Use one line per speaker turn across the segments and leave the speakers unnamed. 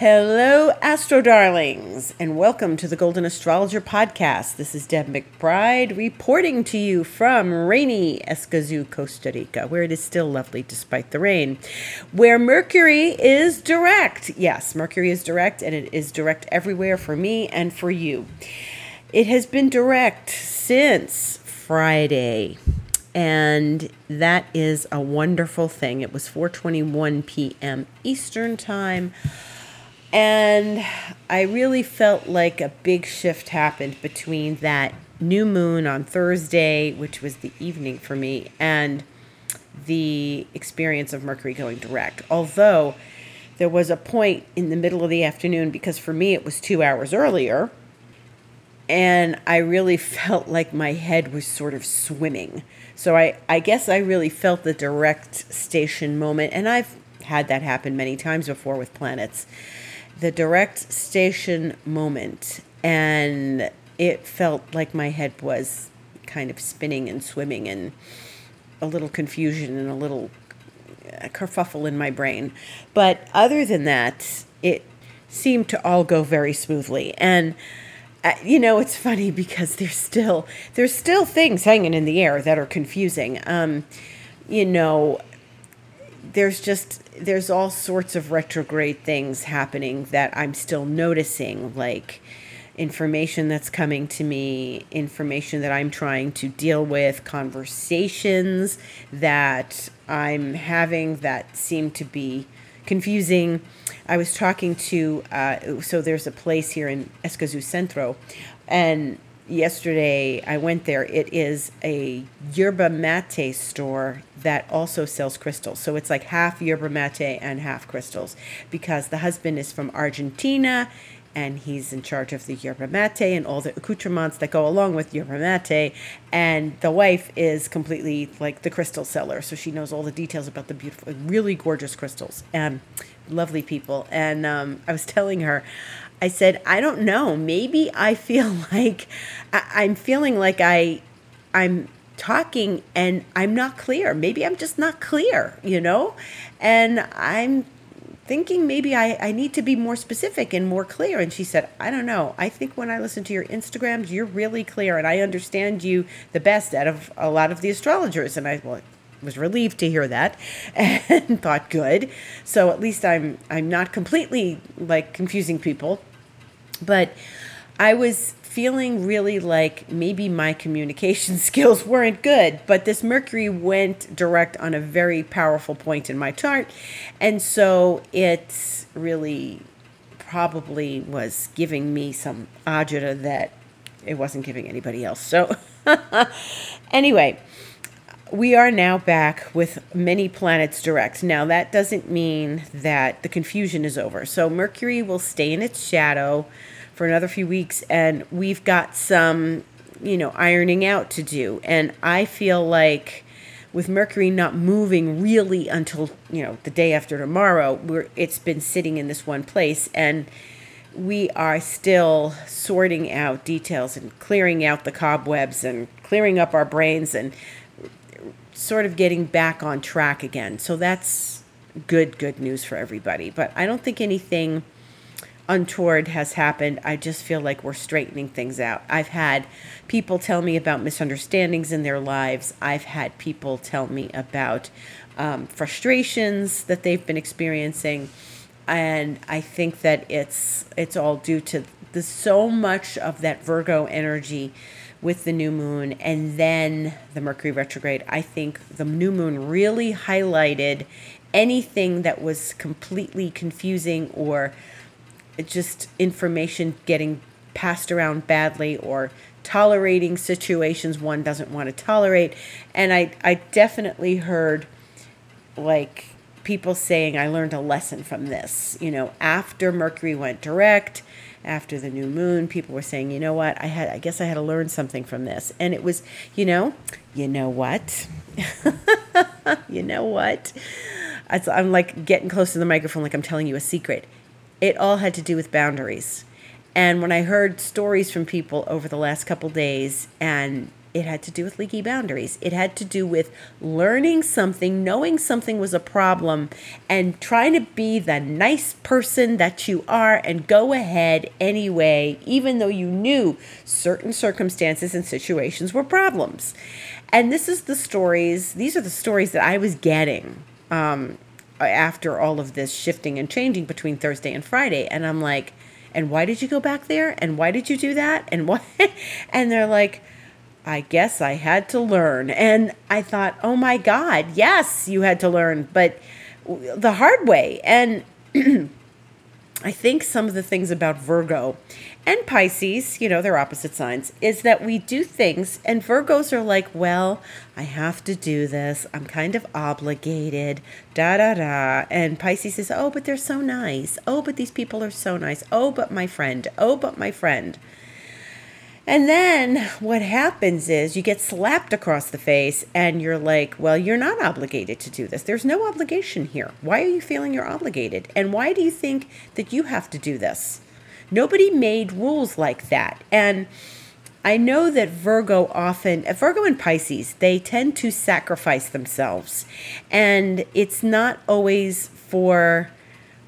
Hello, Astro Darlings, and welcome to the Golden Astrologer Podcast. This is Deb McBride reporting to you from rainy Escazú, Costa Rica, where it is still lovely despite the rain, where Mercury is direct. Yes, Mercury is direct, and it is direct everywhere for me and for you. It has been direct since Friday and that is a wonderful thing. It was 4:21 p.m. Eastern Time. And I really felt like a big shift happened between that new moon on Thursday, which was the evening for me, and the experience of Mercury going direct. Although there was a point in the middle of the afternoon, because for me it was two hours earlier, and I really felt like my head was sort of swimming. So I, I guess I really felt the direct station moment, and I've had that happen many times before with planets the direct station moment, and it felt like my head was kind of spinning and swimming, and a little confusion and a little uh, kerfuffle in my brain. But other than that, it seemed to all go very smoothly. And uh, you know, it's funny because there's still there's still things hanging in the air that are confusing. Um, you know, there's just there's all sorts of retrograde things happening that I'm still noticing like information that's coming to me, information that I'm trying to deal with, conversations that I'm having that seem to be confusing. I was talking to, uh, so there's a place here in Escazú Centro, and yesterday I went there. It is a yerba mate store that also sells crystals. So it's like half yerba mate and half crystals because the husband is from Argentina and he's in charge of the yerba mate and all the accoutrements that go along with yerba mate. And the wife is completely like the crystal seller, so she knows all the details about the beautiful, really gorgeous crystals and lovely people. And um, I was telling her, I said, I don't know. Maybe I feel like I, am feeling like I, I'm talking and I'm not clear. Maybe I'm just not clear, you know? And I'm thinking maybe I, I need to be more specific and more clear. And she said, I don't know. I think when I listen to your Instagrams, you're really clear and I understand you the best out of a lot of the astrologers. And I well, was relieved to hear that and thought good. So at least I'm I'm not completely like confusing people. But I was feeling really like maybe my communication skills weren't good, but this Mercury went direct on a very powerful point in my chart. And so it really probably was giving me some agita that it wasn't giving anybody else. So, anyway, we are now back with many planets direct. Now, that doesn't mean that the confusion is over. So, Mercury will stay in its shadow for another few weeks, and we've got some, you know, ironing out to do. And I feel like with Mercury not moving really until you know the day after tomorrow, we're it's been sitting in this one place, and we are still sorting out details and clearing out the cobwebs and clearing up our brains and sort of getting back on track again. So that's good, good news for everybody. But I don't think anything untoward has happened. I just feel like we're straightening things out. I've had people tell me about misunderstandings in their lives. I've had people tell me about um, frustrations that they've been experiencing, and I think that it's it's all due to the so much of that Virgo energy with the new moon and then the Mercury retrograde. I think the new moon really highlighted anything that was completely confusing or just information getting passed around badly or tolerating situations one doesn't want to tolerate. And I, I definitely heard like people saying, I learned a lesson from this. You know, after Mercury went direct, after the new moon, people were saying, you know what, I had, I guess I had to learn something from this. And it was, you know, you know what? you know what? I'm like getting close to the microphone, like I'm telling you a secret it all had to do with boundaries. And when I heard stories from people over the last couple days and it had to do with leaky boundaries. It had to do with learning something, knowing something was a problem, and trying to be the nice person that you are and go ahead anyway, even though you knew certain circumstances and situations were problems. And this is the stories, these are the stories that I was getting um, after all of this shifting and changing between Thursday and Friday. And I'm like, and why did you go back there? And why did you do that? And what? and they're like, I guess I had to learn. And I thought, oh my God, yes, you had to learn, but the hard way. And I think some of the things about Virgo and Pisces, you know, they're opposite signs, is that we do things, and Virgos are like, well, I have to do this. I'm kind of obligated, da da da. And Pisces says, oh, but they're so nice. Oh, but these people are so nice. Oh, but my friend. Oh, but my friend. And then what happens is you get slapped across the face and you're like, well, you're not obligated to do this. There's no obligation here. Why are you feeling you're obligated? And why do you think that you have to do this? Nobody made rules like that. And I know that Virgo often, uh, Virgo and Pisces, they tend to sacrifice themselves. And it's not always for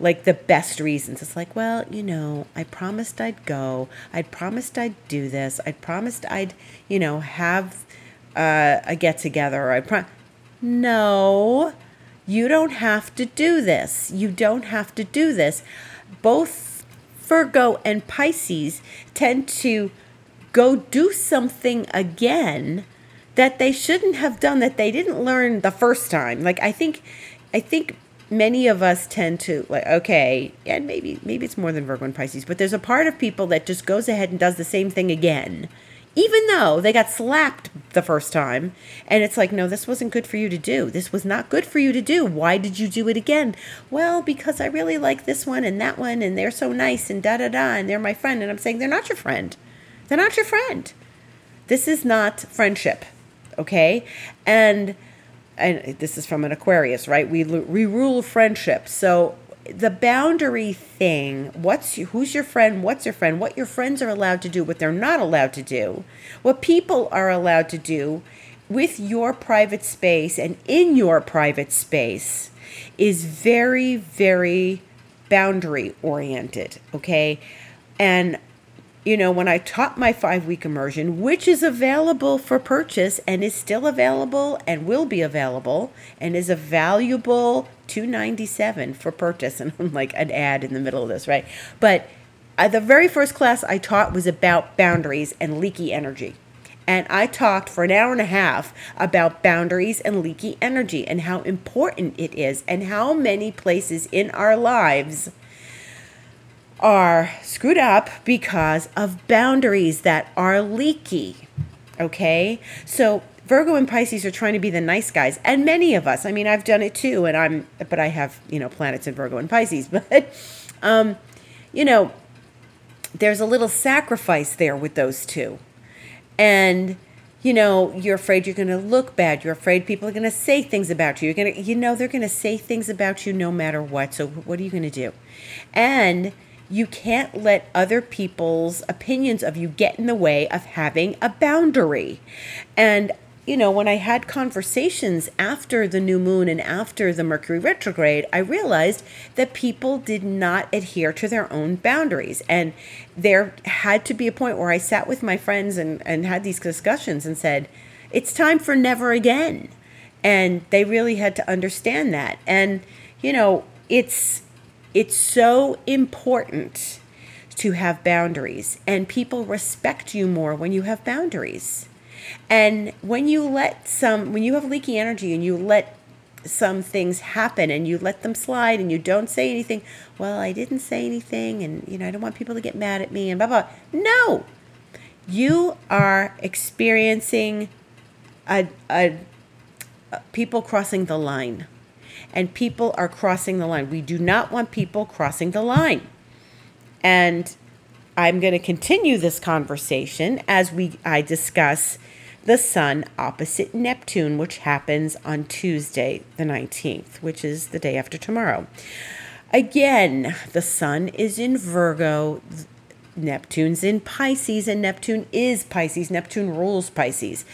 like the best reasons. It's like, well, you know, I promised I'd go. I'd promised I'd do this. I'd promised I'd, you know, have uh, a get together. I pro- no, you don't have to do this. You don't have to do this. Both Virgo and Pisces tend to go do something again that they shouldn't have done that they didn't learn the first time. Like I think I think many of us tend to like okay and maybe maybe it's more than virgo and pisces but there's a part of people that just goes ahead and does the same thing again even though they got slapped the first time. And it's like no this wasn't good for you to do. This was not good for you to do. Why did you do it again? Well because i really like this one and that one and they're so nice and da da da and they're my friend. And i'm saying they're not your friend. They're not your friend. This is not friendship okay? And and this is from an Aquarius, right? We we rule friendship. So the boundary thing, what's who's your friend, what's your friend, what your friends are allowed to do, what they're not allowed to do, what people are allowed to do with your private space and in your private space is very very boundary oriented, okay? And you know, when I taught my five week immersion, which is available for purchase and is still available and will be available and is a valuable 297 for purchase. And I'm like an ad in the middle of this, right? But uh, the very first class I taught was about boundaries and leaky energy. And I talked for an hour and a half about boundaries and leaky energy and how important it is and how many places in our lives are screwed up because of boundaries that are leaky. Okay? So Virgo and Pisces are trying to be the nice guys, and many of us. I mean, I've done it too, and I'm, but I have, you know, planets in Virgo and Pisces. But, um, you know, there's a little sacrifice there with those two, and you know, you're afraid you're going to look bad. You're afraid people are going to say things about you. You're going to, you know, they're going to say things about you no matter what. So what are you going to do? And you can't let other people's opinions of you get in the way of having a boundary. And you know, when I had conversations after the new moon and after the Mercury retrograde, I realized that people did not adhere to their own boundaries. And there had to be a point where I sat with my friends and, and had these discussions and said, it's time for never again. And they really had to understand that. And, you know, it's it's so important to have boundaries, and people respect you more when you have boundaries. And when you let some, when you have leaky energy and you let some things happen and you let them slide and you don't say anything, well, I didn't say anything and, you know, I don't want people to get mad at me and blah, blah. No! You are experiencing a, a, a people crossing the line and people are crossing the line. We do not want people crossing the line. And I'm going to continue this conversation as we I discuss the sun opposite Neptune, which happens on Tuesday, the 19th, which is the day after tomorrow. Again, the sun is in Virgo. Neptune's in Pisces and Neptune is Pisces. Neptune rules Pisces.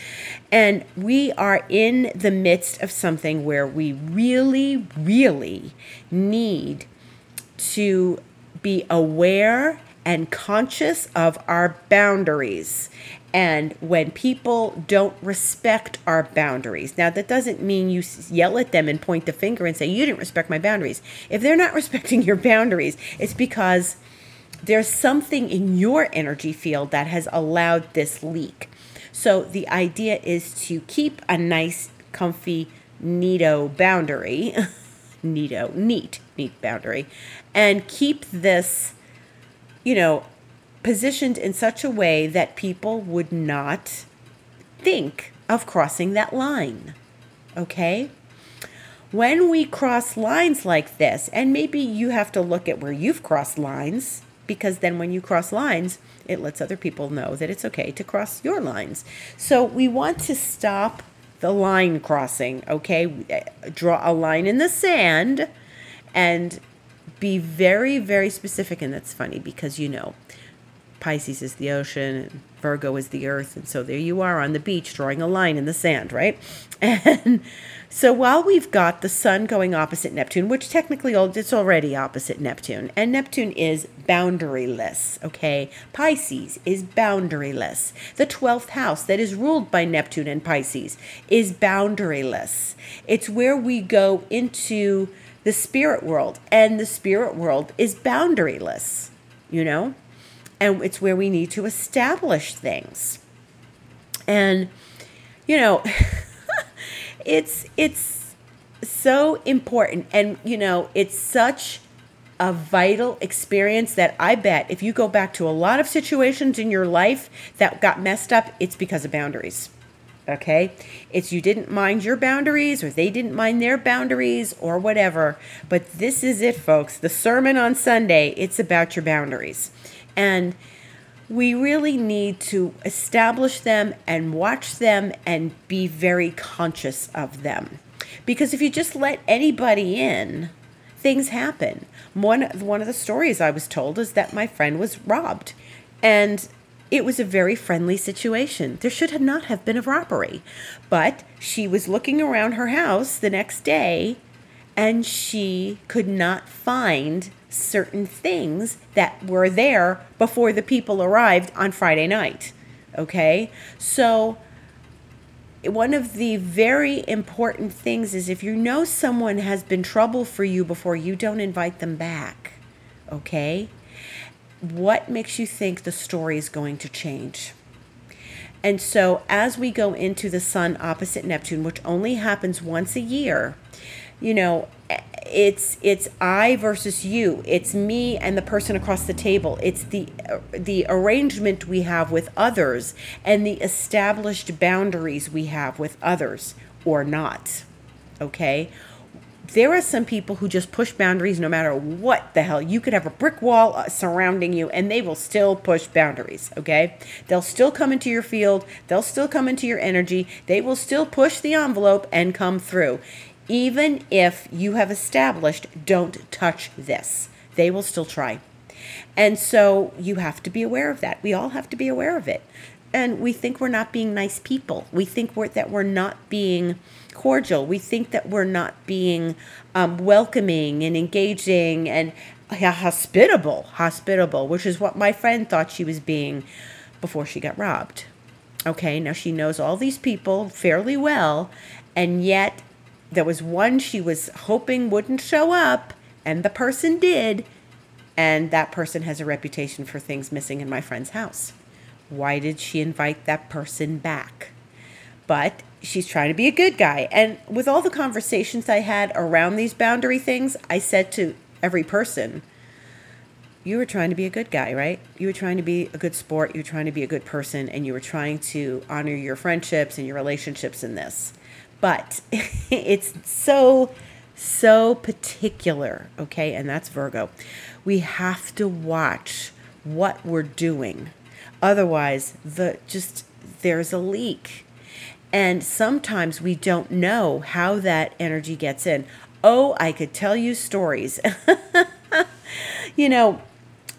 And we are in the midst of something where we really, really need to be aware and conscious of our boundaries. And when people don't respect our boundaries, now that doesn't mean you yell at them and point the finger and say, You didn't respect my boundaries. If they're not respecting your boundaries, it's because there's something in your energy field that has allowed this leak. So the idea is to keep a nice, comfy, neato boundary, neato, neat, neat boundary, and keep this, you know, positioned in such a way that people would not think of crossing that line. Okay? When we cross lines like this, and maybe you have to look at where you've crossed lines because then when you cross lines, it lets other people know that it's okay to cross your lines. So we want to stop the line crossing, okay? Draw a line in the sand and be very, very specific. And that's funny because you know, Pisces is the ocean Virgo is the earth. And so there you are on the beach drawing a line in the sand, right? And so while we've got the sun going opposite Neptune, which technically it's already opposite Neptune, and Neptune is boundaryless, okay? Pisces is boundaryless. The 12th house that is ruled by Neptune and Pisces is boundaryless. It's where we go into the spirit world, and the spirit world is boundaryless, you know? And it's where we need to establish things. And, you know, it's it's so important and you know it's such a vital experience that I bet if you go back to a lot of situations in your life that got messed up, it's because of boundaries. Okay? It's you didn't mind your boundaries or they didn't mind their boundaries or whatever. But this is it, folks. The sermon on Sunday, it's about your boundaries. And we really need to establish them and watch them and be very conscious of them. Because if you just let anybody in, things happen. One one of the stories I was told is that my friend was robbed and it was a very friendly situation. There should have not have been a robbery. But she was looking around her house the next day and she could not find certain things that were there before the people arrived on Friday night. Okay? So, one of the very important things is if you know someone has been trouble for you before, you don't invite them back. Okay? What makes you think the story is going to change? And so, as we go into the sun opposite Neptune, which only happens once a year, you know, it's it's I versus you. It's me and the person across the table. It's the the arrangement we have with others and the established boundaries we have with others or not. Okay? There are some people who just push boundaries no matter what the hell. You could have a brick wall uh, surrounding you and they will still push boundaries, okay? They'll still come into your field, they'll still come into your energy, they will still push the envelope and come through even if you have established, don't touch this, they will still try. And so you have to be aware of that. We all have to be aware of it. And we think we're not being nice people. We think we're, that we're not being cordial. We think that we're not being um, welcoming and engaging and hospitable, hospitable, which is what my friend thought she was being before she got robbed. Okay, now she knows all these people fairly well, and yet there was one she was hoping wouldn't show up, and the person did, and that person has a reputation for things missing in my friend's house. Why did she invite that person back? But she's trying to be a good guy. And with all the conversations I had around these boundary things, I said to every person, you were trying to be a good guy, right? You were trying to be a good sport, you were trying to be a good person, and you were trying to honor your friendships and your relationships in this but it's so so particular okay and that's virgo we have to watch what we're doing otherwise the just there's a leak and sometimes we don't know how that energy gets in oh i could tell you stories you know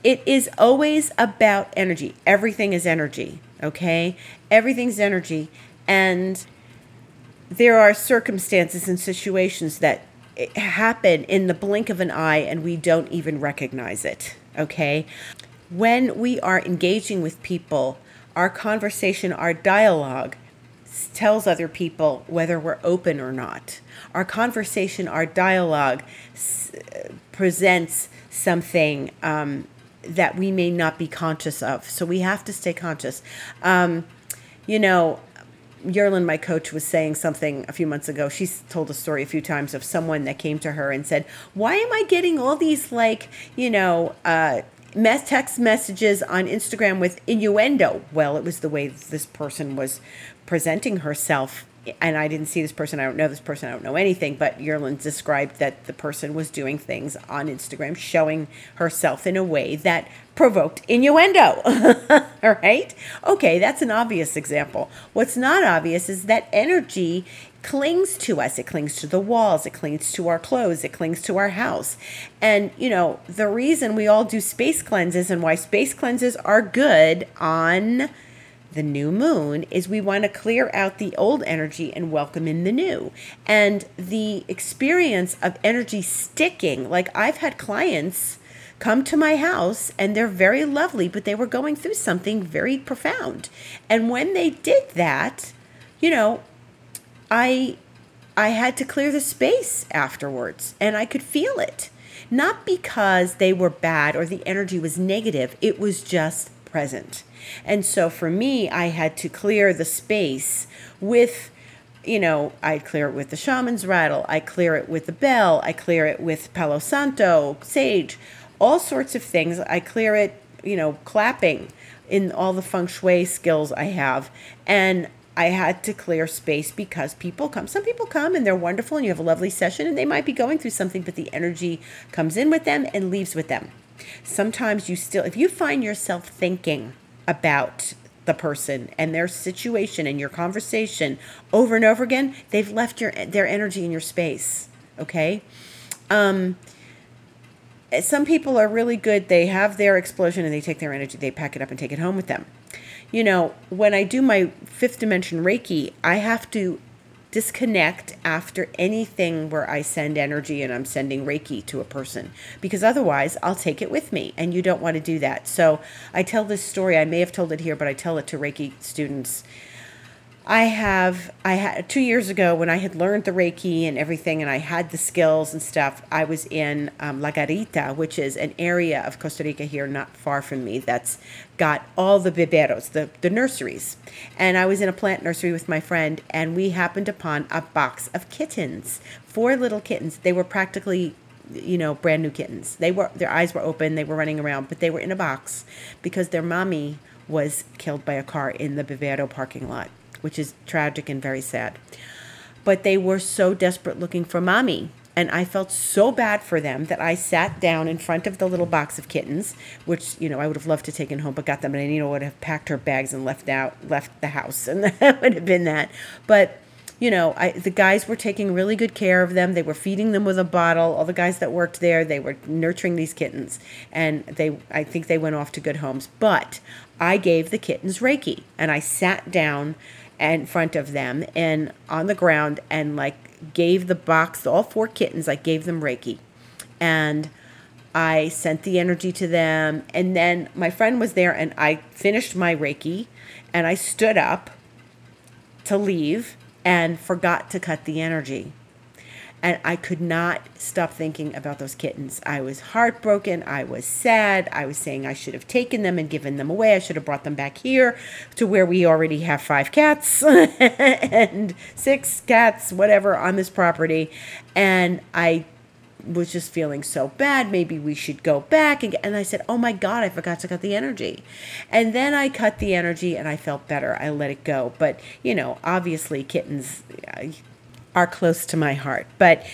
it is always about energy. Everything is energy, okay? Everything's energy. And there are circumstances and situations that happen in the blink of an eye and we don't even recognize it, okay? When we are engaging with people, our conversation, our dialogue tells other people whether we're open or not. Our conversation, our dialogue s- presents something um, that we may not be conscious of. So we have to stay conscious. Um, you know, Yerlin, my coach, was saying something a few months ago. She's told a story a few times of someone that came to her and said, Why am I getting all these, like, you know, uh, mess text messages on Instagram with innuendo? Well, it was the way this person was presenting herself and I didn't see this person. I don't know this person. I don't know anything. But Yerlin described that the person was doing things on Instagram, showing herself in a way that provoked innuendo. All right? Okay, that's an obvious example. What's not obvious is that energy clings to us. It clings to the walls. It clings to our clothes. It clings to our house. And, you know, the reason we all do space cleanses and why space cleanses are good on the new moon is we want to clear out the old energy and welcome in the new. And the experience of energy sticking, like I've had clients come to my house and they're very lovely, but they were going through something very profound. And when they did that, you know, I I had to clear the space afterwards and I could feel it. Not because they were bad or the energy was negative, it was just present. And so for me, I had to clear the space with, you know, I clear it with the shaman's rattle, I clear it with the bell, I clear it with Palo Santo, sage, all sorts of things. I clear it, you know, clapping in all the feng shui skills I have. And I had to clear space because people come. Some people come and they're wonderful and you have a lovely session and they might be going through something, but the energy comes in with them and leaves with them. Sometimes you still, if you find yourself thinking, about the person and their situation and your conversation over and over again, they've left your their energy in your space. Okay. Um, some people are really good. They have their explosion and they take their energy, they pack it up and take it home with them. You know, when I do my fifth dimension Reiki, I have to disconnect after anything where I send energy and I'm sending Reiki to a person because otherwise I'll take it with me and you don't want to do that. So I tell this story, I may have told it here, but I tell it to Reiki students I have I had 2 years ago when I had learned the Reiki and everything and I had the skills and stuff. I was in um, La Garita, which is an area of Costa Rica here not far from me that's got all the viveros, the the nurseries. And I was in a plant nursery with my friend and we happened upon a box of kittens, four little kittens. They were practically you know brand new kittens. They were their eyes were open, they were running around, but they were in a box because their mommy was killed by a car in the Vivero parking lot which is tragic and very sad. But they were so desperate looking for mommy. And I felt so bad for them that I sat down in front of the little box of kittens, which you know I would have loved to take home, but got them, and Anita would have packed her bags and left out, left the house, and that would have been that. But you know, I, the guys were taking really good care of them. They were feeding them with a bottle. All the guys that worked there, they were nurturing these kittens, and they, I think they went off to good homes. But I gave the kittens Reiki, and I sat down in front of them and on the ground and like gave the box all four kittens I gave them reiki. And I sent the energy to them. And then my friend was there and I finished my reiki and I stood up to leave and forgot to cut the energy and I could not stop thinking about those kittens. I was heartbroken. I was sad. I was saying I should have taken them and given them away. I should have brought them back here to where we already have five cats and six cats, whatever, on this property. And I was just feeling so bad. Maybe we should go back. And, and I said, Oh my God, I forgot to cut the energy. And then I cut the energy and I felt better. I let it go. But, you know, obviously, kittens, are close to my heart. But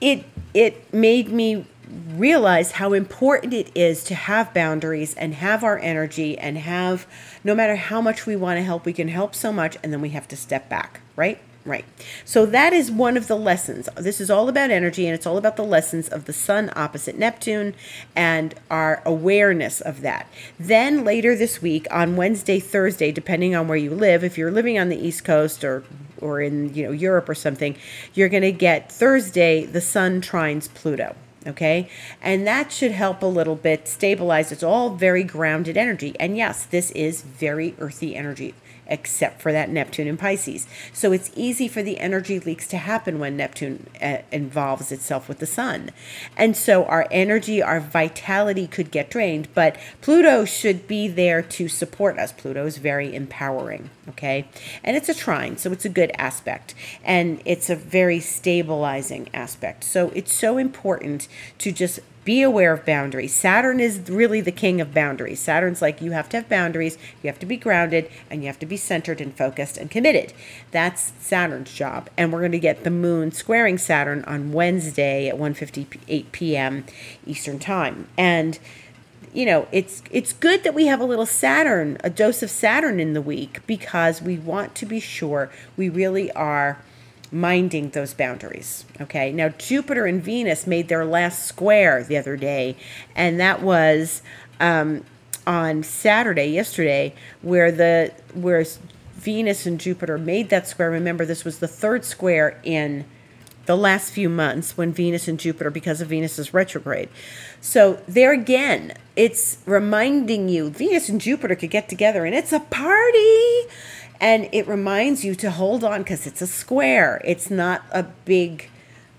it it made me realize how important it is to have boundaries and have our energy and have no matter how much we want to help, we can help so much and then we have to step back, right? Right. So that is one of the lessons. This is all about energy and it's all about the lessons of the sun opposite Neptune and our awareness of that. Then later this week on Wednesday, Thursday, depending on where you live, if you're living on the East Coast or or in, you know, Europe or something, you're going to get Thursday the sun trines Pluto okay? And that should help a little bit stabilize. It's all very grounded energy. And yes, this is very earthy energy except for that Neptune in Pisces. So it's easy for the energy leaks to happen when Neptune uh, involves itself with the sun. And so our energy, our vitality could get drained, but Pluto should be there to support us. Pluto is very empowering, okay? And it's a trine, so it's a good aspect. And it's a very stabilizing aspect. So it's so important to just be aware of boundaries. Saturn is really the king of boundaries. Saturn's like, you have to have boundaries, you have to be grounded, and you have to be centered and focused and committed. That's Saturn's job. And we're going to get the moon squaring Saturn on Wednesday at 1:58 p.m. Eastern Time. And you know, it's it's good that we have a little Saturn, a dose of Saturn in the week because we want to be sure we really are minding those boundaries. Okay. Now, Jupiter and Venus made their last square the other day, and that was um, on Saturday, yesterday, where the where Venus and Jupiter made that square. Remember, this was the third square in the last few months when Venus and Jupiter, because of Venus's retrograde. So there again, it's reminding you Venus and Jupiter could get together and it's a party and it reminds you to hold on because it's a square. It's not a big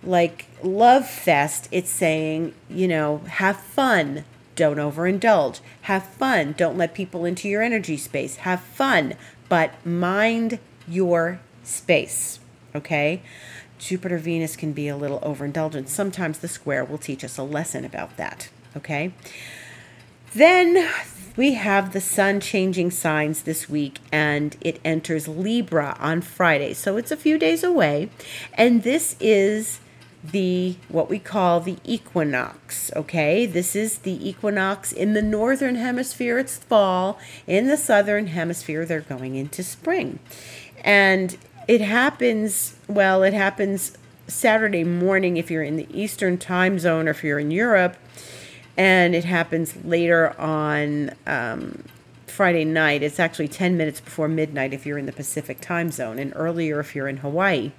like love fest. It's saying you know have fun. Don't overindulge. Have fun. Don't let people into your energy space. Have fun. But mind your space okay? Jupiter venus can be a little overindulgent. Sometimes the square will teach us a lesson about that okay then we have the sun changing signs this week and it enters Libra on Friday. So it's a few days away. And this is the what we call the equinox okay? This is the equinox in the northern hemisphere. It's fall. In the southern hemisphere they're going into spring. And it happens well it happens saturday morning if you're in the eastern time zone or if you're in europe and it happens later on um, Friday night. It's actually 10 minutes before midnight if you're in the Pacific time zone, and earlier if you're in Hawaii.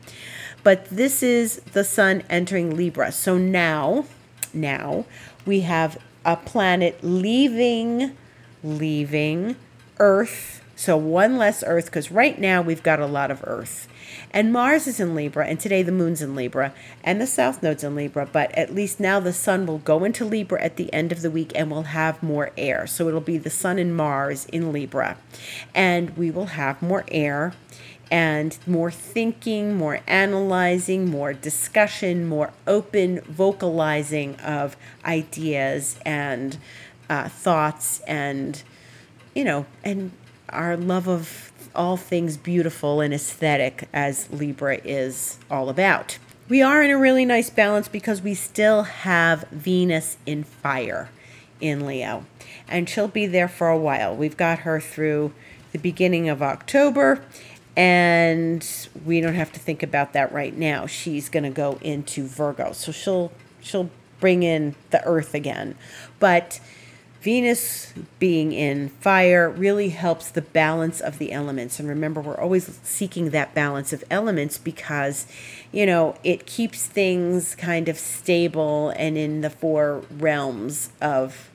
But this is the sun entering Libra. So now, now we have a planet leaving, leaving Earth. So one less Earth, because right now we've got a lot of Earth. And Mars is in Libra, and today the moon's in Libra, and the south node's in Libra, but at least now the sun will go into Libra at the end of the week and we'll have more air. So it'll be the sun and Mars in Libra. And we will have more air and more thinking, more analyzing, more discussion, more open vocalizing of ideas and uh, thoughts and, you know, and our love of all things beautiful and aesthetic as Libra is all about. We are in a really nice balance because we still have Venus in fire in Leo, and she'll be there for a while. We've got her through the beginning of October, and we don't have to think about that right now. She's going to go into Virgo, so she'll she'll bring in the earth again. But Venus being in fire really helps the balance of the elements. And remember, we're always seeking that balance of elements because, you know, it keeps things kind of stable and in the four realms of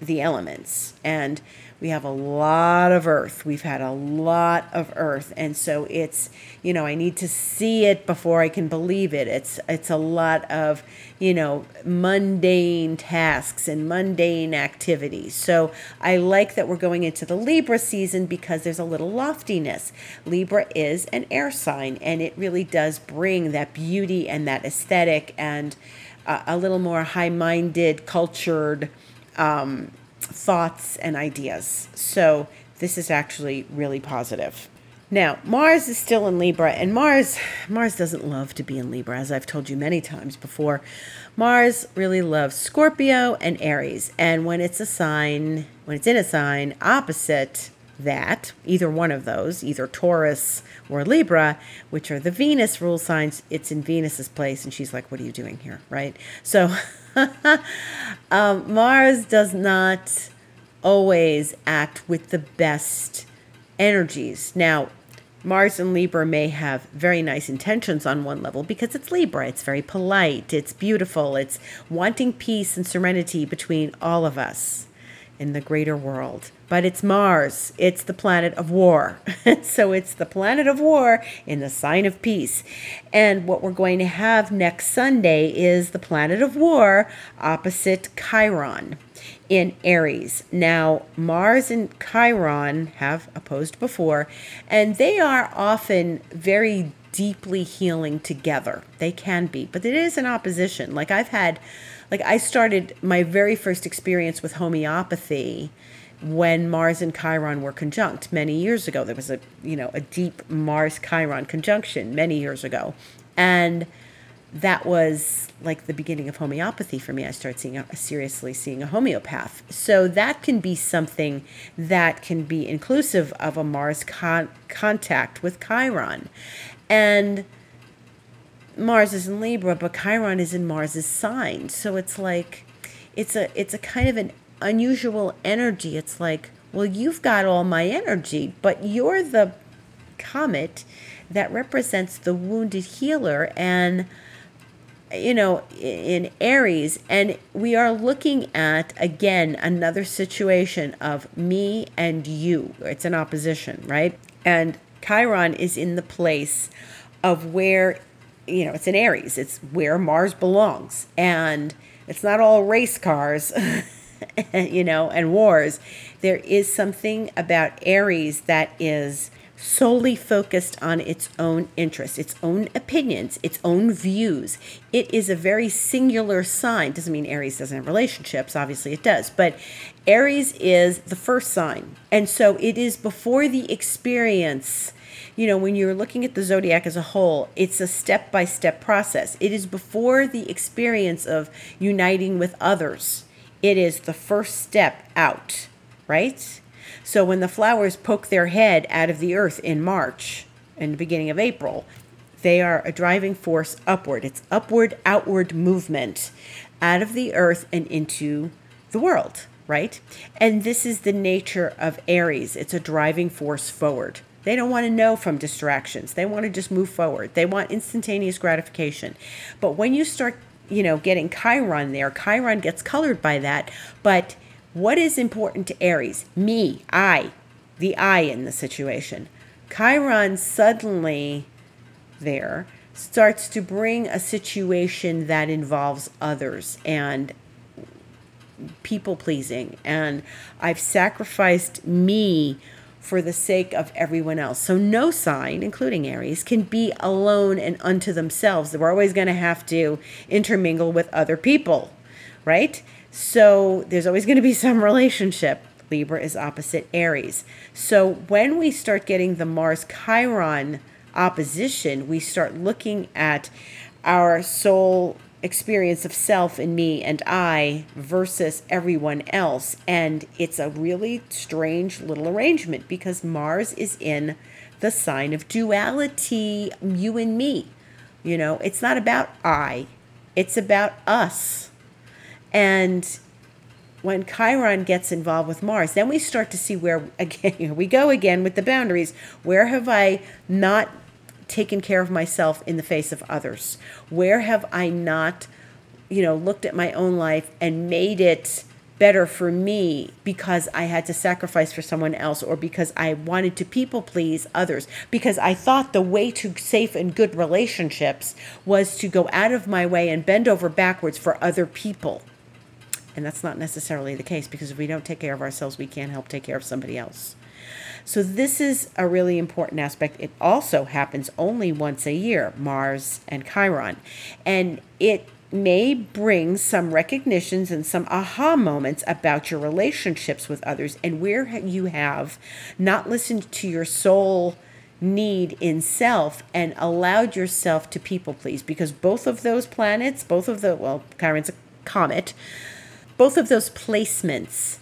the elements. And we have a lot of earth. We've had a lot of earth. And so it's, you know, I need to see it before I can believe it. It's it's a lot of, you know, mundane tasks and mundane activities. So I like that we're going into the Libra season because there's a little loftiness. Libra is an air sign and it really does bring that beauty and that aesthetic and uh, a little more high-minded, cultured um, thoughts and ideas. So this is actually really positive. Now, Mars is still in Libra, and Mars Mars doesn't love to be in Libra, as I've told you many times before. Mars really loves Scorpio and Aries, and when it's a sign, when it's in a sign opposite that, either one of those, either Taurus or Libra, which are the Venus rule signs, it's in Venus's place. And she's like, What are you doing here? Right? So um, Mars does not always act with the best energies. Now, Mars and Libra may have very nice intentions on one level because it's Libra. It's very polite, it's beautiful, it's wanting peace and serenity between all of us in the greater world. But it's Mars, it's the planet of war. so it's the planet of war in the sign of peace. And what we're going to have next Sunday is the planet of war opposite Chiron in Aries. Now, Mars and Chiron have opposed before, and they are often very deeply healing together. They can be, but it is an opposition. Like I've had, like I started my very first experience with homeopathy when Mars and Chiron were conjunct many years ago. There was a, you know, a deep Mars Chiron conjunction many years ago. And that was like the beginning of homeopathy for me. I started seeing a, seriously seeing a homeopath. So that can be something that can be inclusive of a Mars con- contact with Chiron. And Mars is in Libra, but Chiron is in Mars's sign. So it's like it's a it's a kind of an unusual energy. It's like, well, you've got all my energy, but you're the comet that represents the wounded healer and you know, in Aries, and we are looking at again another situation of me and you. It's an opposition, right? And Chiron is in the place of where, you know, it's in Aries, it's where Mars belongs. And it's not all race cars, you know, and wars. There is something about Aries that is solely focused on its own interests, its own opinions, its own views. It is a very singular sign. Doesn't mean Aries doesn't have relationships, obviously it does, but Aries is the first sign. And so it is before the experience. You know, when you're looking at the zodiac as a whole, it's a step by step process. It is before the experience of uniting with others. It is the first step out, right? So when the flowers poke their head out of the earth in March and the beginning of April, they are a driving force upward. It's upward, outward movement out of the earth and into the world, right? And this is the nature of Aries. It's a driving force forward. They don't want to know from distractions. They want to just move forward. They want instantaneous gratification. But when you start, you know, getting Chiron there, Chiron gets colored by that, but what is important to Aries? Me, I, the I in the situation. Chiron suddenly there starts to bring a situation that involves others and people pleasing. And I've sacrificed me for the sake of everyone else. So no sign, including Aries, can be alone and unto themselves. We're always going to have to intermingle with other people, right? So there's always going to be some relationship. Libra is opposite Aries. So when we start getting the Mars Chiron opposition, we start looking at our soul experience of self and me and I versus everyone else. And it's a really strange little arrangement because Mars is in the sign of duality, you and me. You know, it's not about I, it's about us. And when Chiron gets involved with Mars, then we start to see where, again, here we go again with the boundaries. Where have I not taken care of myself in the face of others? Where have I not, you know, looked at my own life and made it better for me because I had to sacrifice for someone else or because I wanted to people please others because I thought the way to safe and good relationships was to go out of my way and bend over backwards for other people and that's not necessarily the case because if we don't take care of ourselves, we can't help take care of somebody else. So, this is a really important aspect. It also happens only once a year, Mars and Chiron. And it may bring some recognitions and some aha moments about your relationships with others and where you have not listened to your soul need in self and allowed yourself to people please because both of those planets both of the well chiron's a comet both of those placements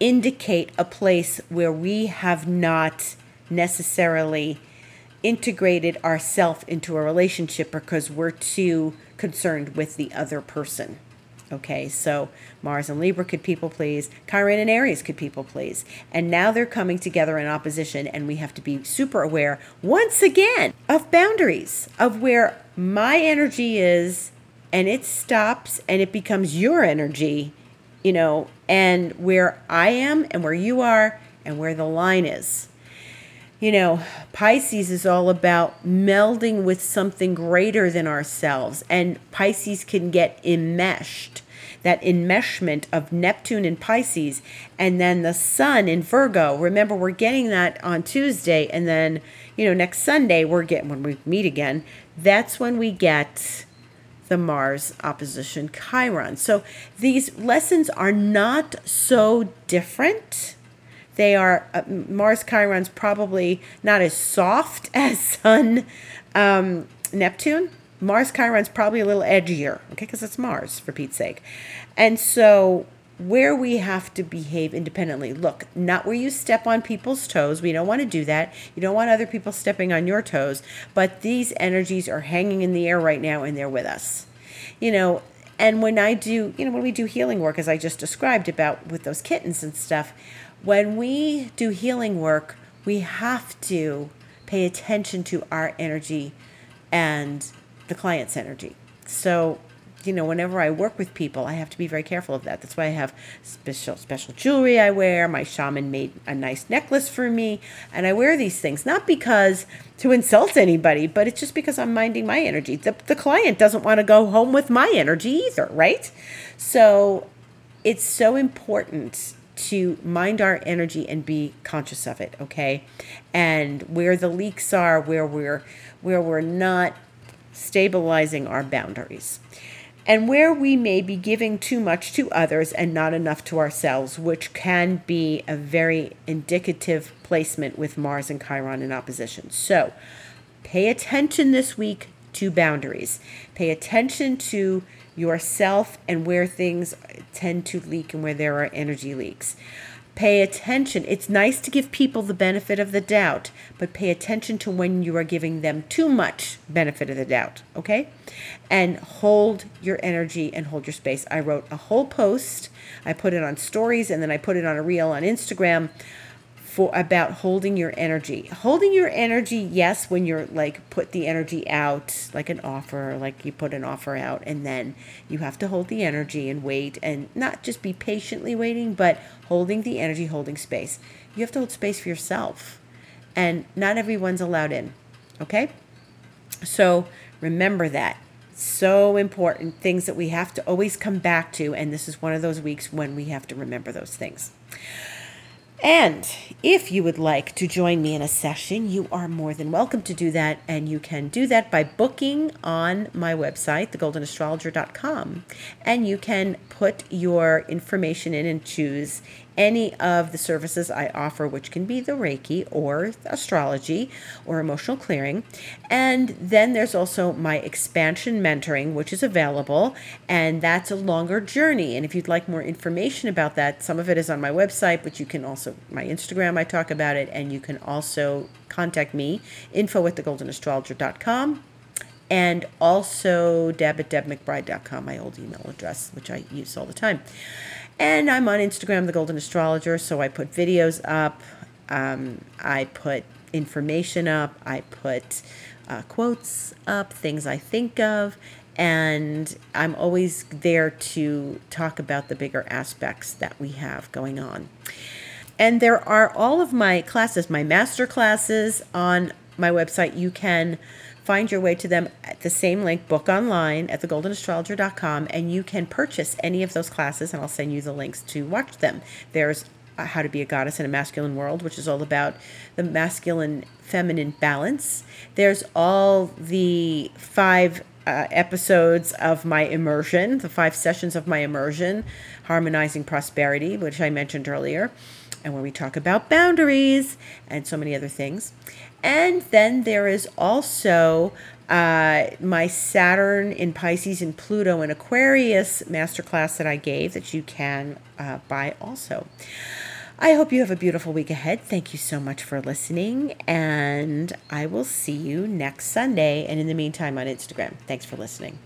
indicate a place where we have not necessarily integrated ourself into a relationship because we're too concerned with the other person. Okay, so Mars and Libra could people please, Chiron and Aries could people please. And now they're coming together in opposition, and we have to be super aware once again of boundaries, of where my energy is, and it stops and it becomes your energy, you know, and where I am and where you are and where the line is you know, Pisces is all about melding with something greater than ourselves. And Pisces can get enmeshed, that enmeshment of Neptune and Pisces, and then the Sun in Virgo. Remember, we're getting that on Tuesday, and then, you know, next Sunday, we're getting, when we meet again, that's when we get the Mars opposition Chiron. So these lessons are not so different they are uh, Mars Chiron's probably not as soft as Sun um, Neptune. Mars Chiron's probably a little edgier, okay, because it's Mars for Pete's sake. And so where we have to behave independently. Look, not where you step on people's toes. We don't want to do that. You don't want other people stepping on your toes. But these energies are hanging in the air right now and they're with us. You know, and when I do, you know, when we do healing work, as I just described about with those kittens and stuff, when we do healing work, we have to pay attention to our energy and the client's energy. So, you know, whenever I work with people, I have to be very careful of that. That's why I have special special jewelry I wear. My shaman made a nice necklace for me, and I wear these things not because to insult anybody, but it's just because I'm minding my energy. The the client doesn't want to go home with my energy either, right? So, it's so important to mind our energy and be conscious of it, okay? And where the leaks are, where we're where we're not stabilizing our boundaries. And where we may be giving too much to others and not enough to ourselves, which can be a very indicative placement with Mars and Chiron in opposition. So, pay attention this week to boundaries. Pay attention to yourself and where things tend to leak and where there are energy leaks. Pay attention. It's nice to give people the benefit of the doubt, but pay attention to when you are giving them too much benefit of the doubt, okay? And hold your energy and hold your space. I wrote a whole post. I put it on stories and then I put it on a reel on Instagram for about holding your energy. Holding your energy, yes, when you're like put the energy out, like an offer, like you put an offer out, and then you have to hold the energy and wait and not just be patiently waiting, but holding the energy, holding space. You have to hold space for yourself, and not everyone's allowed in. Okay? So remember that. So important things that we have to always come back to, and this is one of those weeks when we have to remember those things. And if you would like to join me in a session, you are more than welcome to do that. And you can do that by booking on my website, thegoldenastrologer.com. And you can put your information in and choose any of the services I offer, which can be the Reiki or astrology or emotional clearing. And then there's also my expansion mentoring, which is available, and that's a longer journey. And if you'd like more information about that, some of it is on my website, but you can also, my Instagram, I talk about it, and you can also contact me, info at thegoldenastrologer.com and also deb at debmcbride.com, my old email address, which I use all the time. And I'm on Instagram, The Golden Astrologer, so I put videos up, um, I put information up, I put uh, quotes up, things I think of, and I'm always there to talk about the bigger aspects that we have going on. And there are all of my classes, my master classes on my website. You can find your way to them at the same link, book online at thegoldenastrologer.com, and you can purchase any of those classes, and I'll send you the links to watch them. There's uh, How to Be a Goddess in a Masculine World, which is all about the masculine feminine balance. There's all the five uh, episodes of my immersion, the five sessions of my immersion, Harmonizing Prosperity, which I mentioned earlier, and where we talk about boundaries and so many other things. And then there is also uh, my Saturn in Pisces and Pluto in Aquarius masterclass that I gave that you can uh, buy also. I hope you have a beautiful week ahead. Thank you so much for listening, and I will see you next Sunday. And in the meantime, on Instagram. Thanks for listening.